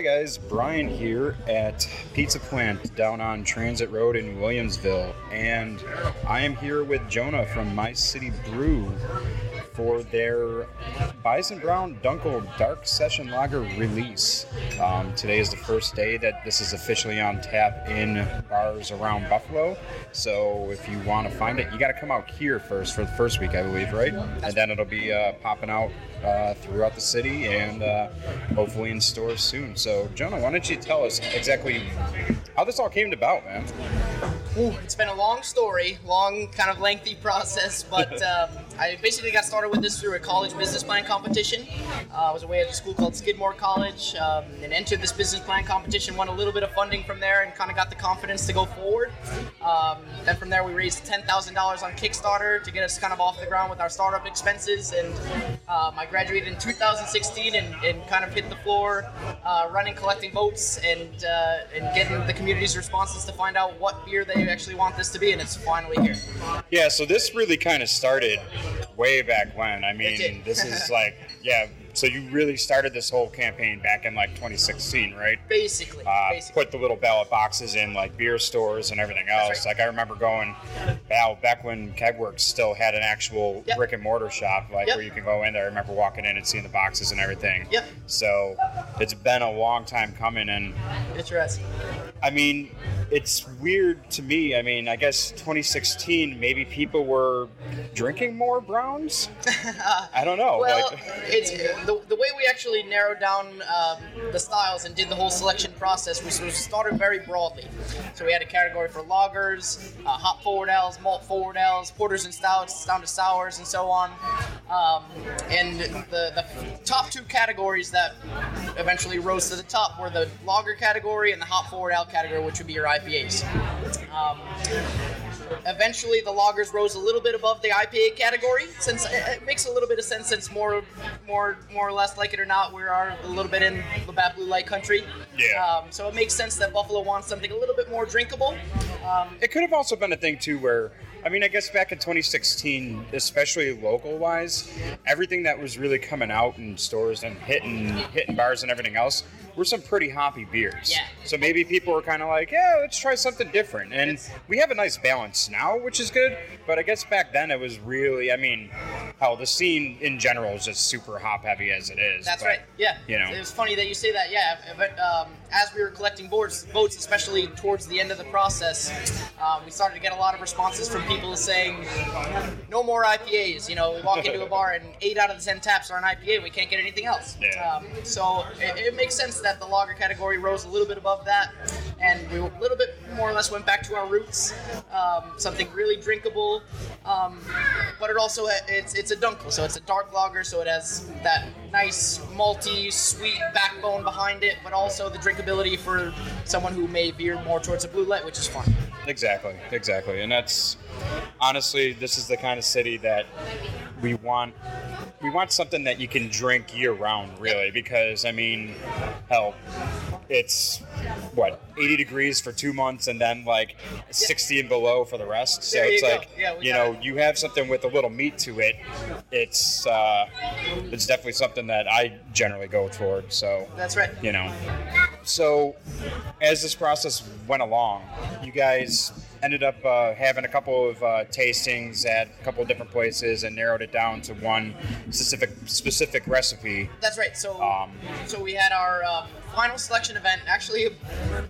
Hi guys, Brian here at Pizza Plant down on Transit Road in Williamsville, and I am here with Jonah from My City Brew for their Byson Brown Dunkel Dark Session Lager release. Um, today is the first day that this is officially on tap in bars around Buffalo. So if you want to find it, you got to come out here first for the first week, I believe, right? And then it'll be uh, popping out uh, throughout the city and uh, hopefully in stores soon. So, Jonah, why don't you tell us exactly how this all came about, man? Ooh, it's been a long story, long, kind of lengthy process, but um, I basically got started with this through a college business plan competition. Uh, I was away at a school called Skidmore College um, and entered this business plan competition, won a little bit of funding from there, and kind of got the confidence to go forward. Um, then from there, we raised $10,000 on Kickstarter to get us kind of off the ground with our startup expenses, and um, I graduated in 2016 and, and kind of hit the floor uh, running, collecting votes, and, uh, and getting the community's responses to find out what beer they actually want this to be, and it's finally here. Yeah, so this really kind of started way back when. I mean, this is like, yeah, so you really started this whole campaign back in like 2016, right? Basically, Uh, basically. put the little ballot boxes in like beer stores and everything else. right. Like I remember going, wow, back when Kegworks still had an actual Yep. brick and mortar shop, like Yep. where you can go in there. I remember walking in and seeing the boxes and everything. Yep. So it's been a long time coming, and Interesting. I mean, it's weird to me. I mean, I guess 2016, maybe people were drinking more browns. I don't know. Well, like, it's the, the way we actually narrowed down um, the styles and did the whole selection process was, started very broadly. So we had a category for lagers, uh, hop forward ales, malt forward ales, porters and stouts, down to sours, and so on. Um, and the, the top two categories that eventually rose to the top were the lager category and the hop forward ale category, which would be your IPAs. Um, eventually the lagers rose a little bit above the IPA category since it it makes a little bit of sense since more more more or less like it or not we are a little bit in Labatt Blue Light country Yeah. um, so it makes sense that Buffalo wants something a little bit more drinkable um, It could have also been a thing too where I mean I guess back in 2016, especially local wise, everything that was really coming out in stores and hitting hitting bars and everything else were some pretty hoppy beers. Yeah. So maybe people were kind of like, yeah, let's try something different. And we have a nice balance now, which is good. But I guess back then it was really, I mean, hell, the scene in general is just super hop heavy as it is. That's but, right. Yeah. you know. It was funny that you say that. Yeah. But um, as we were collecting boards, votes, especially towards the end of the process, um, we started to get a lot of responses from people saying, "No more IPAs." You know, we walk into a bar and eight out of the ten taps are an IPA. We can't get anything else. Yeah. Um, so it, it makes sense that the lager category rose a little bit above that, and we a little bit more or less went back to our roots. Um, something really drinkable, um, but it also it's it's a dunkel, so it's a dark lager, so it has that nice malty, sweet backbone behind it, but also the drinkability for someone who may veer more towards a blue light, which is fun. Exactly, exactly. And that's honestly, this is the kind of city that we want. We want something that you can drink year round, really, because I mean, hell, it's what 80 degrees for two months, and then like 60 and below for the rest. So it's go. like Yeah, you know, it. you have something with a little meat to it. It's uh, it's definitely something that I generally go toward. So That's right. you know. So, as this process went along, you guys ended up uh, having a couple of uh, tastings at a couple of different places and narrowed it down to one specific specific recipe. That's right. So, Um, so we had our um, final selection event actually a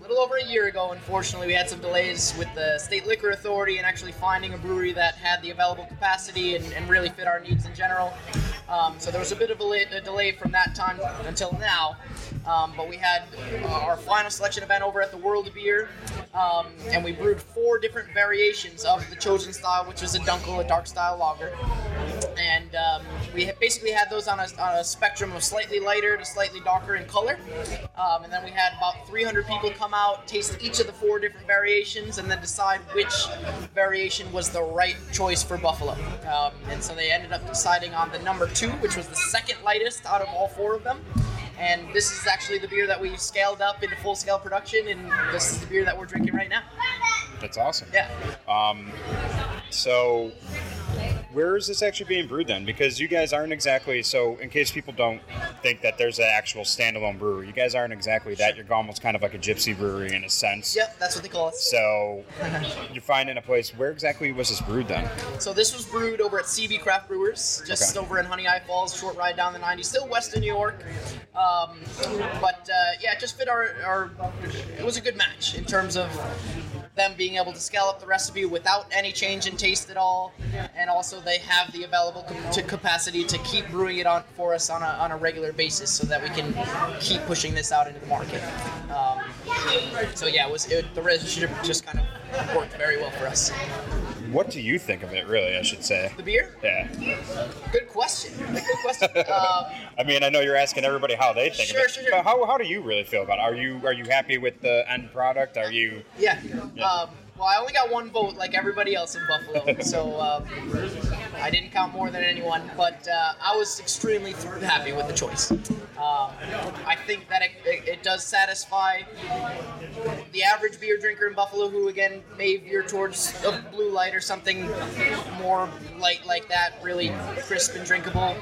little over a year ago. Unfortunately, we had some delays with the state liquor authority and actually finding a brewery that had the available capacity and, and really fit our needs in general. Um, so there was a bit of a, a delay from that time until now. Um, but we had uh, our final selection event over at the World of Beer, um, and we brewed four different variations of the chosen style, which was a Dunkel, a dark style lager and um, we basically had those on a, on a spectrum of slightly lighter to slightly darker in color. Um, and then we had about 300 people come out, taste each of the four different variations, and then decide which variation was the right choice for Buffalo. Um, and so they ended up deciding on the number two, which was the second lightest out of all four of them. And this is actually the beer that we scaled up into full scale production, and this is the beer that we're drinking right now. That's awesome. Yeah. Um, so, Where is this actually being brewed then? Because you guys aren't exactly so. In case people don't think that there's an actual standalone brewery, you guys aren't exactly that. You're almost kind of like a gypsy brewery in a sense. Yep, that's what they call us. So you're finding a place. Where exactly was this brewed then? So this was brewed over at CB Craft Brewers, just Okay. over in Honeoye Falls, short ride down the 90, still west of New York. Um, but uh, yeah, it just fit our, our. It was a good match in terms of them being able to scale up the recipe without any change in taste at all, and also they have the available com- to capacity to keep brewing it on for us on a, on a regular basis, so that we can keep pushing this out into the market. Um, so yeah, it was it, the relationship just kind of worked very well for us. What do you think of it, really? I should say. The beer. Yeah. Good question. Good question. um, I mean, I know you're asking everybody how they think Sure, of it, sure, sure. but how, how do you really feel about it? Are you are you happy with the end product? Are you yeah. Yeah. Um, well, I only got one vote, like everybody else in Buffalo, so um, I didn't count more than anyone. But uh, I was extremely happy with the choice. Um, I think that it, it, it does satisfy the average beer drinker in Buffalo, who again may veer towards a blue light or something more light like that, really crisp and drinkable.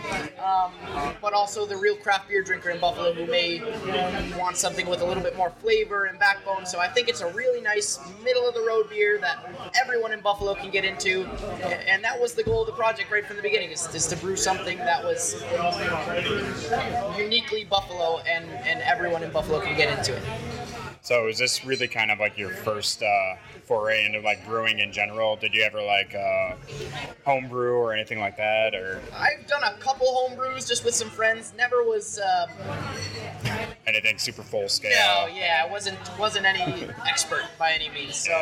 Um, but also the real craft beer drinker in Buffalo, who may want something with a little bit more flavor and backbone. So I think it's a really nice middle of the road beer that everyone in Buffalo can get into, and that was the goal of the project right from the beginning: is, is to brew something that was uniquely Buffalo, and and everyone in Buffalo can get into it. So is this really kind of like your first uh, foray into like brewing in general? Did you ever like uh, home brew or anything like that, or I've done a couple home brews just with some friends. Never was. Uh, anything super full scale? no, yeah, I wasn't wasn't any expert by any means. So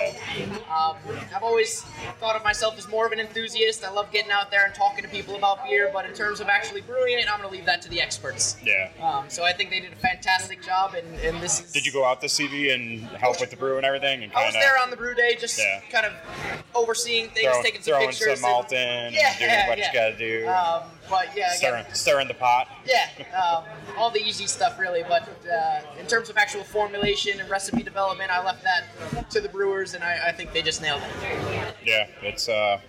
um, I've always thought of myself as more of an enthusiast. I love getting out there and talking to people about beer, but in terms of actually brewing it, I'm going to leave that to the experts. Yeah. Um, so I think they did a fantastic job, and, and this is. Did you go out to CB and help with the brew and everything? And I was there on the brew day, just Yeah. kind of overseeing things, throw, taking some throwing pictures. some malt in, and, and yeah, doing what yeah. you got to do, Um, but yeah, again, stirring, stirring the pot. Yeah, um, all the easy stuff really. But uh, in terms of actual formulation and recipe development, I left that to the brewers, and I, I think they just nailed it. Yeah, it's uh,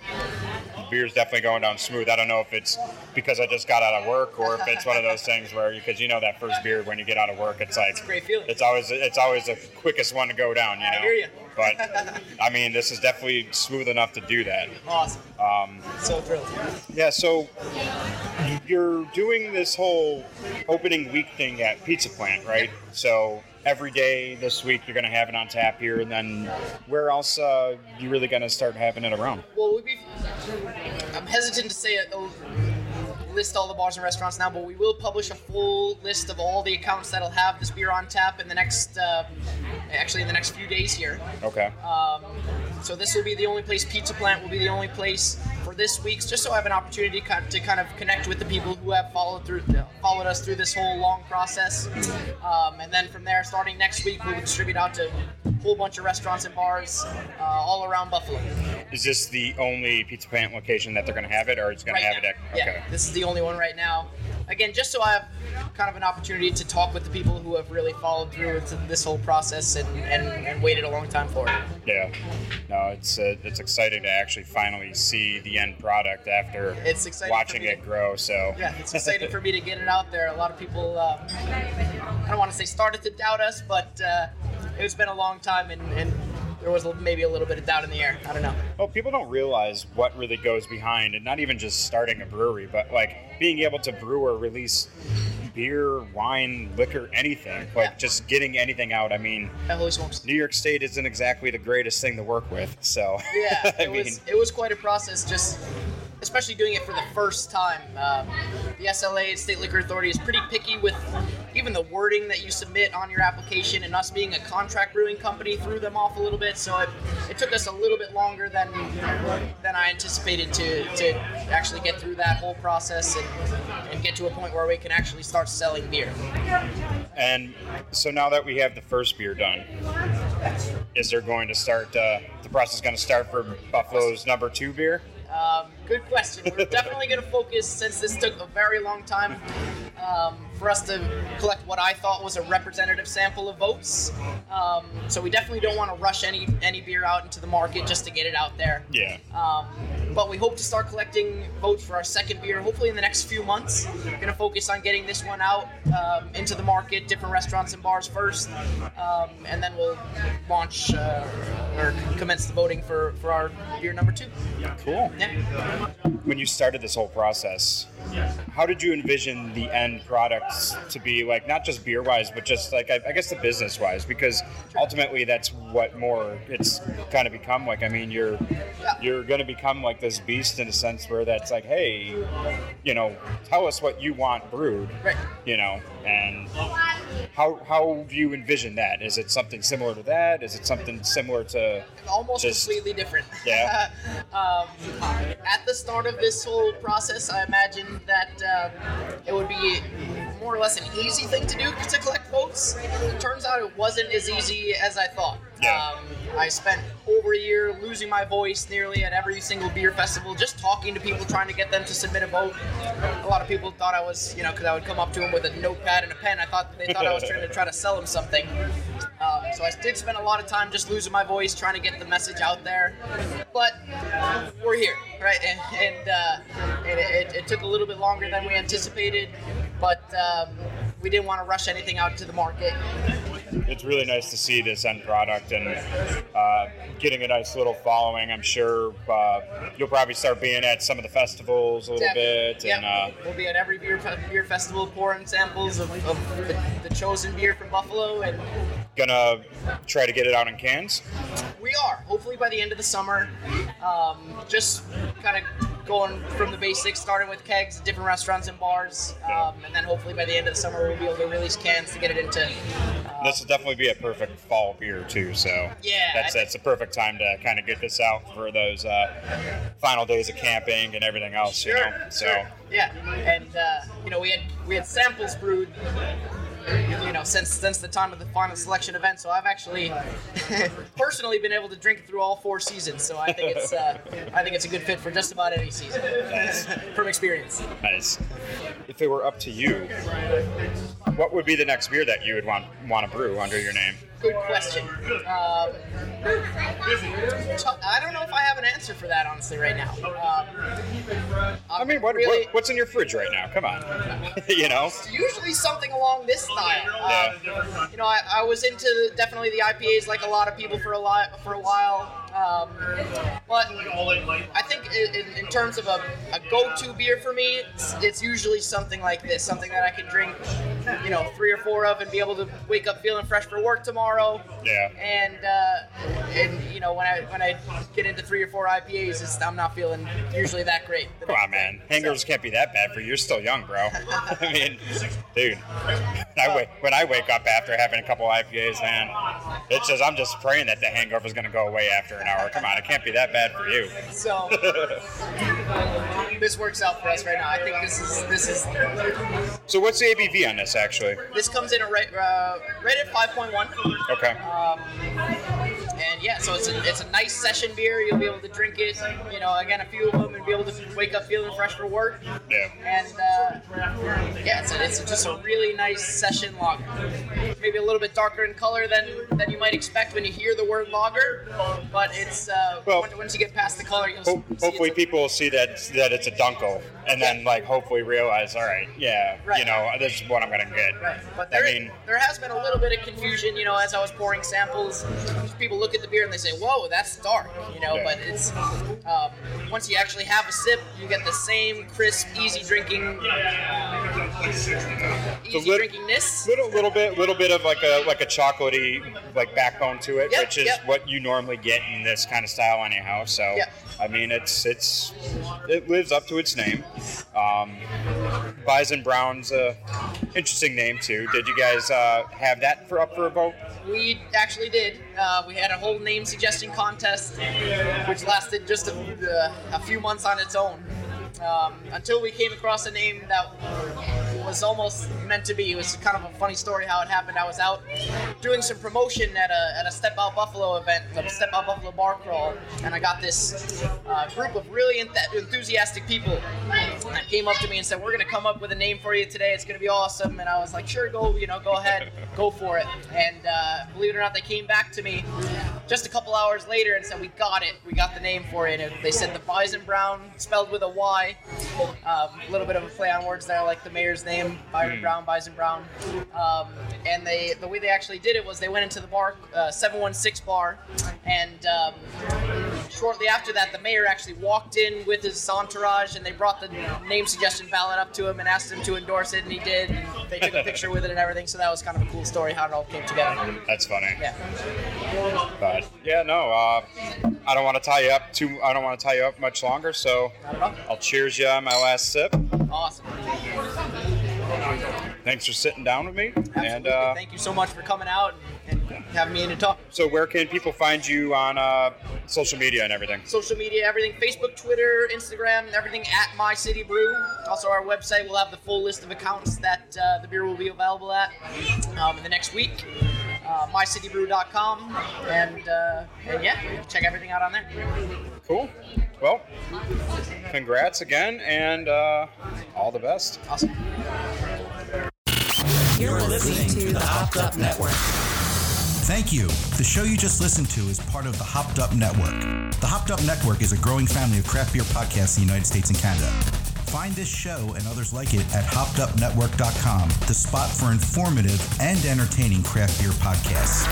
beer's definitely going down smooth. I don't know if it's because I just got out of work or if it's one of those things where because you know that first beer when you get out of work, it's like It's great feeling. It's always it's always the quickest one to go down. You I know. hear ya. But I mean, this is definitely smooth enough to do that. Awesome. Um, So thrilled. yeah, so you're doing this whole opening week thing at Pizza Plant, right? So every day this week you're going to have it on tap here, and then where else uh, you really going to start having it around? Well, we've, I'm hesitant to say it. List all the bars and restaurants now, but we will publish a full list of all the accounts that'll have this beer on tap in the next, uh, actually in the next few days here. Okay. Um, so this will be the only place. Pizza Plant will be the only place this week's, just so I have an opportunity to kind- of connect with the people who have followed through, followed us through this whole long process. Um, and then from there, starting next week, we will distribute out to a whole bunch of restaurants and bars uh, all around Buffalo. Is this the only Pizza Plant location that they're going to have it, or it's going Right to have now. it? At, Yeah, okay. this is the only one right now. Again, just so I have kind of an opportunity to talk with the people who have really followed through with this whole process and, and, and waited a long time for it. Yeah. No, it's uh, it's exciting to actually finally see the end product after It's exciting watching it grow. So yeah, it's exciting for me to get it out there. A lot of people, uh, I don't want to say started to doubt us, but uh, it's been a long time, and, and there was maybe a little bit of doubt in the air. I don't know. Well, people don't realize what really goes behind, and not even just starting a brewery, but like being able to brew or release beer, wine, liquor, anything. Like Yeah. just getting anything out. I mean! New York State isn't exactly the greatest thing to work with. So Yeah, I it mean, was it was quite a process. Just especially doing it for the first time. Um, the SLA State Liquor Authority is pretty picky with even the wording that you submit on your application, and us being a contract brewing company threw them off a little bit. So it, it took us a little bit longer than than I anticipated to to actually get through that whole process and, and get to a point where we can actually start selling beer. and so now that we have the first beer done, is there going to start? Uh, the process going to start for Buffalo's number two beer? Um, good question. We're definitely going to focus, since this took a very long time um, for us to collect what I thought was a representative sample of votes. Um, so we definitely don't want to rush any any beer out into the market just to get it out there. Yeah. Um, but we hope to start collecting votes for our second beer, hopefully in the next few months. We're going to focus on getting this one out um, into the market, different restaurants and bars first, um, and then we'll launch uh, or commence the voting for, for our beer number two. Cool. Yeah. When you started this whole process, how did you envision the end products to be like, not just beer wise, but just like, I, I guess the business wise? Because ultimately that's what more it's kind of become like. I mean, you're, you're going to become like this beast in a sense where that's like, hey, you know, tell us what you want brewed, Right. you know, and how, how do you envision that? Is it something similar to that? Is it something similar to, almost Just- completely different. Yeah. um, at the start of this whole process, I imagined that uh, it would be more or less an easy thing to do to collect votes. It turns out it wasn't as easy as I thought. Yeah. Um, I spent over a year losing my voice nearly at every single beer festival, just talking to people, trying to get them to submit a vote. A lot of people thought I was, you know, because I would come up to them with a notepad and a pen. I thought they thought I was trying to try to sell them something. Um, so I did spend a lot of time just losing my voice, trying to get the message out there. But we're here, right? And, and uh, it, it, it took a little bit longer than we anticipated, but um, we didn't want to rush anything out to the market. It's really nice to see this end product and uh, getting a nice little following. I'm sure uh, you'll probably start being at some of the festivals a little bit, Yep. and uh, we'll be at every beer beer festival pouring samples of, of the, the chosen beer from Buffalo, and gonna try to get it out in cans. we are hopefully by the end of the summer. Um, just kind of going from the basics, starting with kegs at different restaurants and bars, um, and then hopefully by the end of the summer we'll be able to release cans to get it into. This will definitely be a perfect fall beer too. So Yeah, that's that's a perfect time to kind of get this out for those uh, final days of camping and everything else. you know, so. sure. Yeah, and uh, you know we had we had samples brewed. You know, since since the time of the final selection event, so I've actually personally been able to drink through all four seasons. So I think it's uh, I think it's a good fit for just about any season from experience. Nice. If it were up to you, what would be the next beer that you would want want to brew under your name? Good question. Um, I don't know if I have an answer for that honestly right now. Um, I mean, what, really, what what's in your fridge right now? Come on, you know. usually something along this style. Um, you know, I, I was into definitely the IPAs like a lot of people for a lot for a while. Um, but I think in, in- terms of a, a go-to beer for me, it's, it's usually something like this, something that I can drink, you know, three or four of and be able to wake up feeling fresh for work tomorrow. Yeah. And uh, and you know when I when I get into three or four IPAs, it's, I'm not feeling usually that great. Come on, man. Hangovers can't be that bad for you. You're still young, bro. I mean, dude. I wake, when I wake up after having a couple IPAs, man, it's just I'm just praying that the hangover is gonna go away after an hour. Come on, it can't be that bad for you. So this works out for us right now. I think this is this is So what's the ABV on this, actually? this comes in a right uh, right at 5.1. Okay. Um, and yeah, so it's a, it's a nice session beer. You'll be able to drink it, you know, again, a few of them, and be able to wake up feeling fresh for work. Yeah. And uh, yeah, it's, a, it's just a really nice session lager. Maybe a little bit darker in color than, than you might expect when you hear the word lager, but it's uh, Well- once, once you get past the color, you'll Ho- see hopefully, people will see that that it's a Dunkel, and then like hopefully realize, all right, yeah, Right. you know, this is what I'm gonna get. Right, but I there, mean- there has been a little bit of confusion, you know, as I was pouring samples. People look at the beer and they say, "Whoa, that's dark," you know. Yeah. But it's um, once you actually have a sip, you get the same crisp, easy drinking, easy lit- drinkingness. Little, little bit, little bit of like a like a chocolatey like backbone to it, Yep, which is yep. what you normally get in this kind of style anyhow. So, Yep. I mean, it's it's it lives up to its name. Um, Byson Brown's a interesting name too. Did you guys uh, have that for up for a vote? We actually did. Uh, we had a whole name suggestion contest, which lasted just a, uh, a few months on its own. Um, until we came across a name that was almost meant to be. It was kind of a funny story how it happened. I was out doing some promotion at a, at a Step Out Buffalo event, the Step Out Buffalo bar crawl, and I got this uh, group of really enth- enthusiastic people that came up to me and said, "We're gonna come up with a name for you today. It's gonna be awesome." And I was like, "Sure, go, you know, go ahead, go for it." And uh, believe it or not, they came back to me just a couple hours later and said, "We got it. We got the name for it." And they said the Byson Brown, spelled with a Y. Um, a little bit of a play on words there, like the mayor's name, Byron Brown, Byson Brown. Um, and they, the way they actually did it was they went into the bar, uh, 716 bar, and um, shortly after that, the mayor actually walked in with his entourage, and they brought the name suggestion ballot up to him and asked him to endorse it, and he did. And they took a picture with it and everything. So that was kind of a cool story how it all came together. That's funny. Yeah. But yeah, no, uh, I don't want to tie you up too. I don't want to tie you up much longer. So Not at all. I'll cheers you on my last sip. Awesome. Thanks for sitting down with me. Absolutely. And uh, Thank you so much for coming out and having me in to talk. so, where can people find you on uh, social media and everything? social media, everything Facebook, Twitter, Instagram, everything at My City Brew. Also, our website will have the full list of accounts that uh, the beer will be available at um, in the next week. Uh, mycitybrew.com and uh, and yeah, check everything out on there. Cool. Well, congrats again, and uh, all the best. Awesome. You're listening to the Hopped Up Network. Thank you. The show you just listened to is part of the Hopped Up Network. The Hopped Up Network is a growing family of craft beer podcasts in the United States and Canada. Find this show and others like it at hoppedupnetwork.com, the spot for informative and entertaining craft beer podcasts.